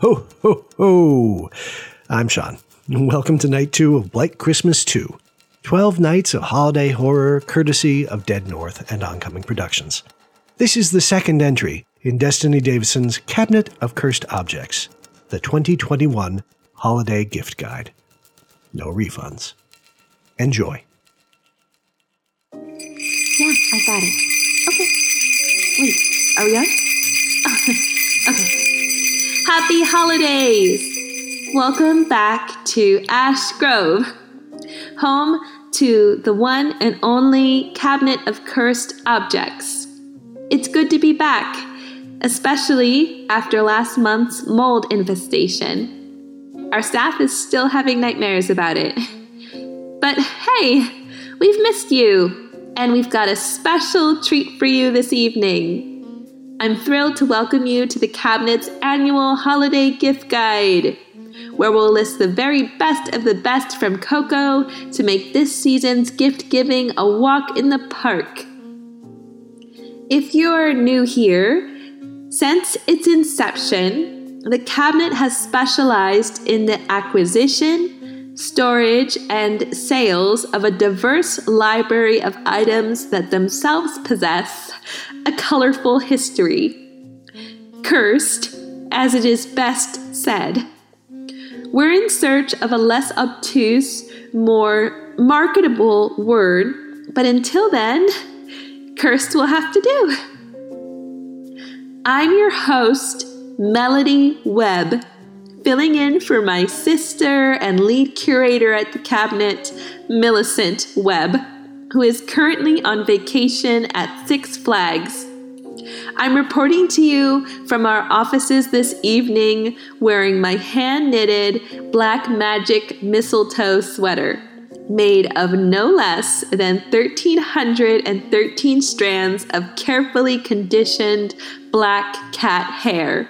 ho, ho, ho. I'm Sean. Welcome to night two of Blight Christmas 2. 12 nights of holiday horror courtesy of Dead North and Oncoming Productions. This is the second entry in Destiny Davison's Cabinet of Cursed Objects, the 2021 Holiday Gift Guide. No refunds. Enjoy. Yeah, I got it. Okay. Wait, are we on? okay. Happy holidays! Welcome back to Ash Grove, home to the one and only Cabinet of Cursed Objects. It's good to be back, especially after last month's mold infestation. Our staff is still having nightmares about it. But hey, we've missed you and we've got a special treat for you this evening. I'm thrilled to welcome you to the Cabinet's annual holiday gift guide, where we'll list the very best of the best from Coco to make this season's gift giving a walk in the park. If you're new here, since its inception, the cabinet has specialized in the acquisition, storage, and sales of a diverse library of items that themselves possess a colorful history. Cursed, as it is best said. We're in search of a less obtuse, more marketable word, but until then, cursed will have to do. I'm your host, Melody Webb filling in for my sister and lead curator at the cabinet, Millicent Webb, who is currently on vacation at Six Flags. I'm reporting to you from our offices this evening wearing my hand knitted black magic mistletoe sweater made of no less than 1,313 strands of carefully conditioned black cat hair.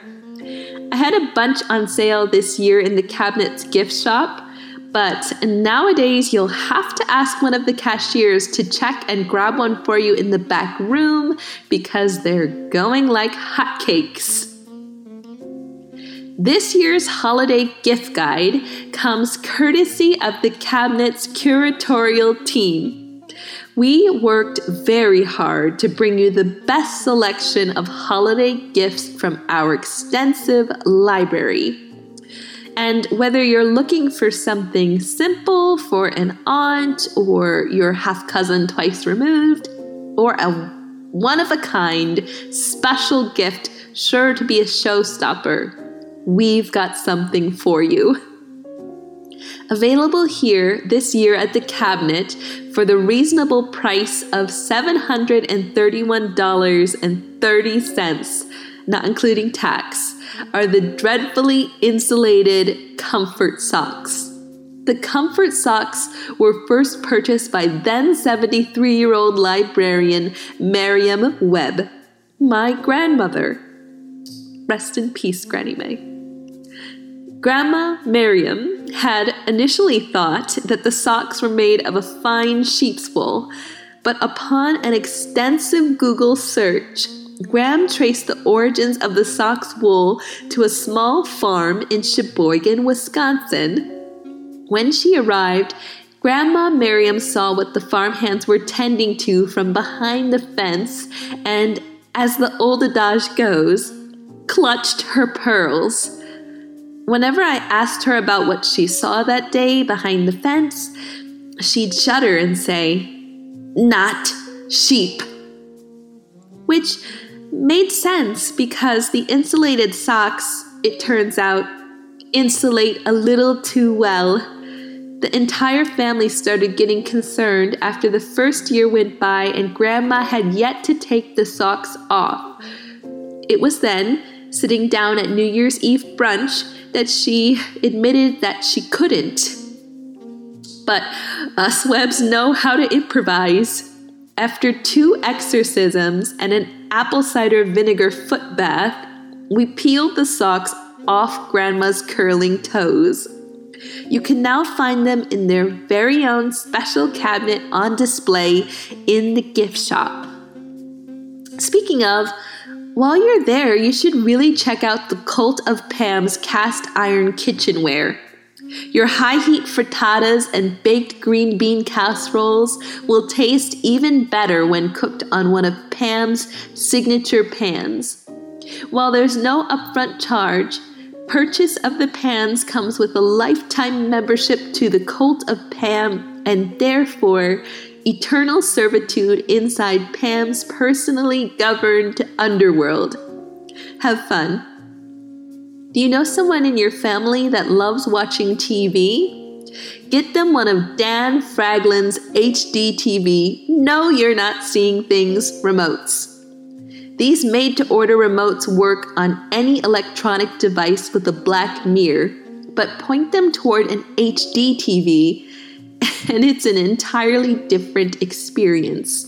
I had a bunch on sale this year in the cabinet's gift shop, but nowadays you'll have to ask one of the cashiers to check and grab one for you in the back room because they're going like hotcakes. This year's holiday gift guide comes courtesy of the cabinet's curatorial team. We worked very hard to bring you the best selection of holiday gifts from our extensive library. And whether you're looking for something simple for an aunt or your half cousin twice removed, or a one of a kind special gift sure to be a showstopper, we've got something for you. Available here this year at the cabinet for the reasonable price of $731.30, not including tax, are the dreadfully insulated comfort socks. The comfort socks were first purchased by then 73 year old librarian Miriam Webb, my grandmother. Rest in peace, Granny May. Grandma Miriam had initially thought that the socks were made of a fine sheep's wool, but upon an extensive Google search, Graham traced the origins of the sock's wool to a small farm in Sheboygan, Wisconsin. When she arrived, Grandma Miriam saw what the farmhands were tending to from behind the fence and, as the old adage goes, clutched her pearls. Whenever I asked her about what she saw that day behind the fence, she'd shudder and say, Not sheep. Which made sense because the insulated socks, it turns out, insulate a little too well. The entire family started getting concerned after the first year went by and Grandma had yet to take the socks off. It was then, sitting down at New Year's Eve brunch, that she admitted that she couldn't. But us Webbs know how to improvise. After two exorcisms and an apple cider vinegar foot bath, we peeled the socks off Grandma's curling toes. You can now find them in their very own special cabinet on display in the gift shop. Speaking of, While you're there, you should really check out the Cult of Pam's cast iron kitchenware. Your high heat frittatas and baked green bean casseroles will taste even better when cooked on one of Pam's signature pans. While there's no upfront charge, purchase of the pans comes with a lifetime membership to the Cult of Pam and therefore eternal servitude inside Pam's personally governed underworld. Have fun. Do you know someone in your family that loves watching TV? Get them one of Dan Fraglin's HD TV. No, you're not seeing things remotes. These made to order remotes work on any electronic device with a black mirror, but point them toward an HD TV and it's an entirely different experience.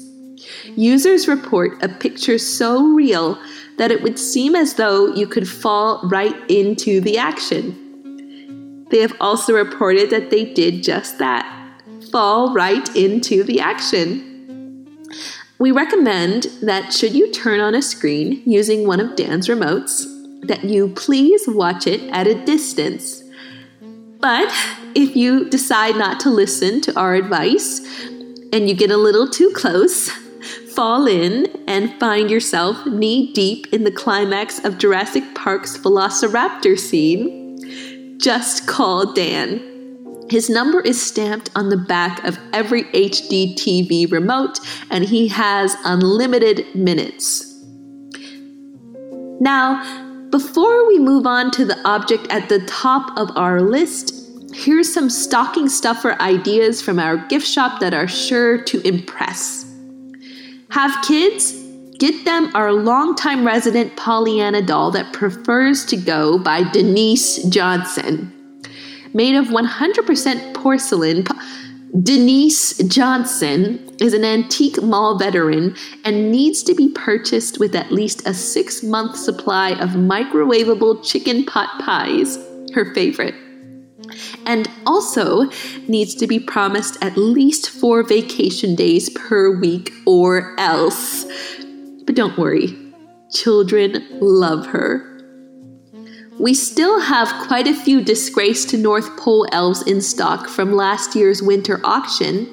Users report a picture so real that it would seem as though you could fall right into the action. They have also reported that they did just that fall right into the action. We recommend that should you turn on a screen using one of Dan's remotes, that you please watch it at a distance. But if you decide not to listen to our advice and you get a little too close, fall in and find yourself knee deep in the climax of Jurassic Park's Velociraptor scene, just call Dan. His number is stamped on the back of every HD TV remote, and he has unlimited minutes. Now, before we move on to the object at the top of our list, here's some stocking stuffer ideas from our gift shop that are sure to impress. Have kids? Get them our longtime resident Pollyanna doll that prefers to go by Denise Johnson. Made of 100% porcelain, Denise Johnson is an antique mall veteran and needs to be purchased with at least a six month supply of microwavable chicken pot pies, her favorite and also needs to be promised at least four vacation days per week or else. But don't worry, children love her. We still have quite a few disgraced North Pole elves in stock from last year's winter auction.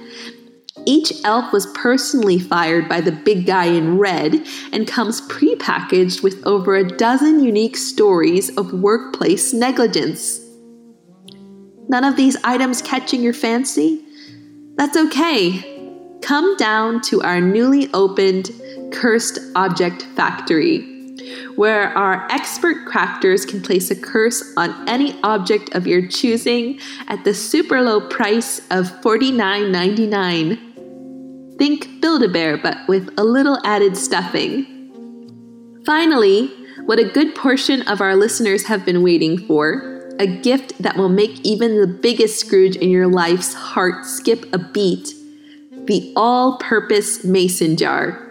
Each elf was personally fired by the big guy in red and comes prepackaged with over a dozen unique stories of workplace negligence. None of these items catching your fancy? That's okay. Come down to our newly opened Cursed Object Factory, where our expert crafters can place a curse on any object of your choosing at the super low price of $49.99. Think Build a Bear, but with a little added stuffing. Finally, what a good portion of our listeners have been waiting for a gift that will make even the biggest Scrooge in your life's heart skip a beat the all purpose mason jar.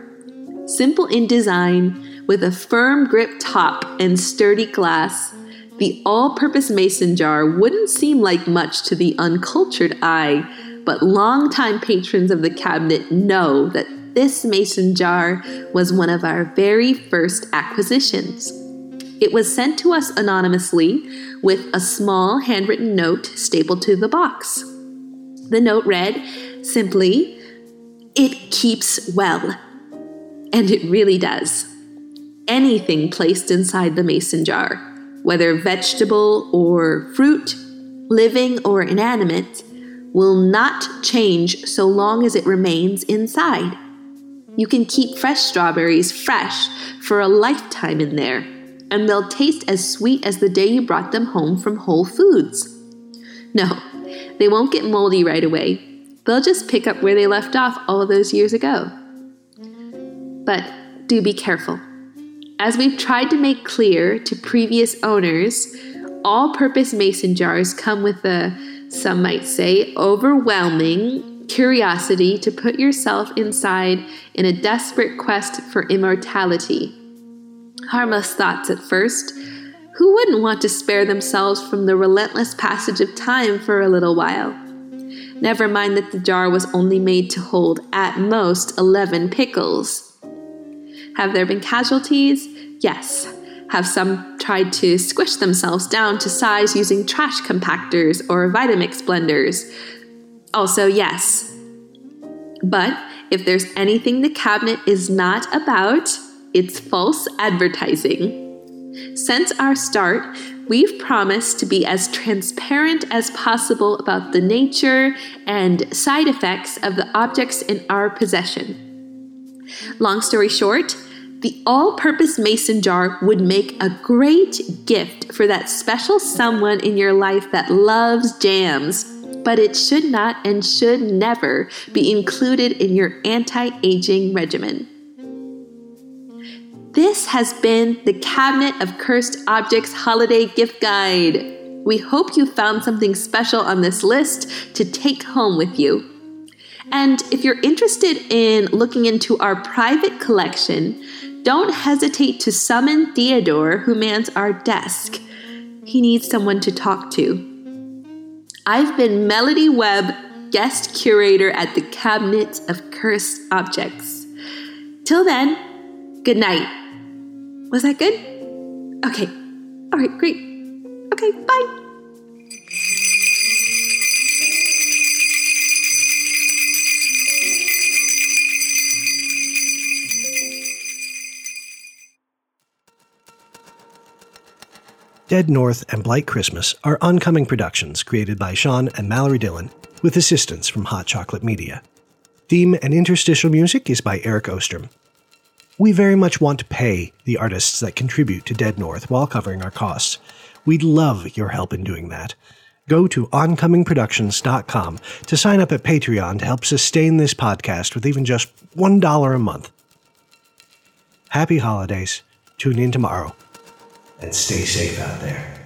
Simple in design, with a firm grip top and sturdy glass, the all purpose mason jar wouldn't seem like much to the uncultured eye, but longtime patrons of the cabinet know that this mason jar was one of our very first acquisitions. It was sent to us anonymously with a small handwritten note stapled to the box. The note read simply, It keeps well. And it really does. Anything placed inside the mason jar, whether vegetable or fruit, living or inanimate, will not change so long as it remains inside. You can keep fresh strawberries fresh for a lifetime in there and they'll taste as sweet as the day you brought them home from Whole Foods. No, they won't get moldy right away. They'll just pick up where they left off all those years ago. But do be careful. As we've tried to make clear to previous owners, all purpose mason jars come with a, some might say, overwhelming curiosity to put yourself inside in a desperate quest for immortality harmless thoughts at first. Who wouldn't want to spare themselves from the relentless passage of time for a little while? Never mind that the jar was only made to hold, at most, 11 pickles. Have there been casualties? Yes, have some tried to squish themselves down to size using trash compactors or Vitamix blenders. Also, yes. But if there's anything the cabinet is not about, it's false advertising. Since our start, we've promised to be as transparent as possible about the nature and side effects of the objects in our possession. Long story short, the all purpose mason jar would make a great gift for that special someone in your life that loves jams, but it should not and should never be included in your anti aging regimen. This has been the Cabinet of Cursed Objects Holiday Gift Guide. We hope you found something special on this list to take home with you. And if you're interested in looking into our private collection, don't hesitate to summon Theodore, who mans our desk. He needs someone to talk to. I've been Melody Webb, guest curator at the Cabinet of Cursed Objects. Till then, good night. Was that good? Okay. All right, great. Okay, bye. Dead North and Blight Christmas are oncoming productions created by Sean and Mallory Dillon with assistance from Hot Chocolate Media. Theme and interstitial music is by Eric Ostrom. We very much want to pay the artists that contribute to Dead North while covering our costs. We'd love your help in doing that. Go to oncomingproductions.com to sign up at Patreon to help sustain this podcast with even just $1 a month. Happy holidays. Tune in tomorrow and stay safe out there.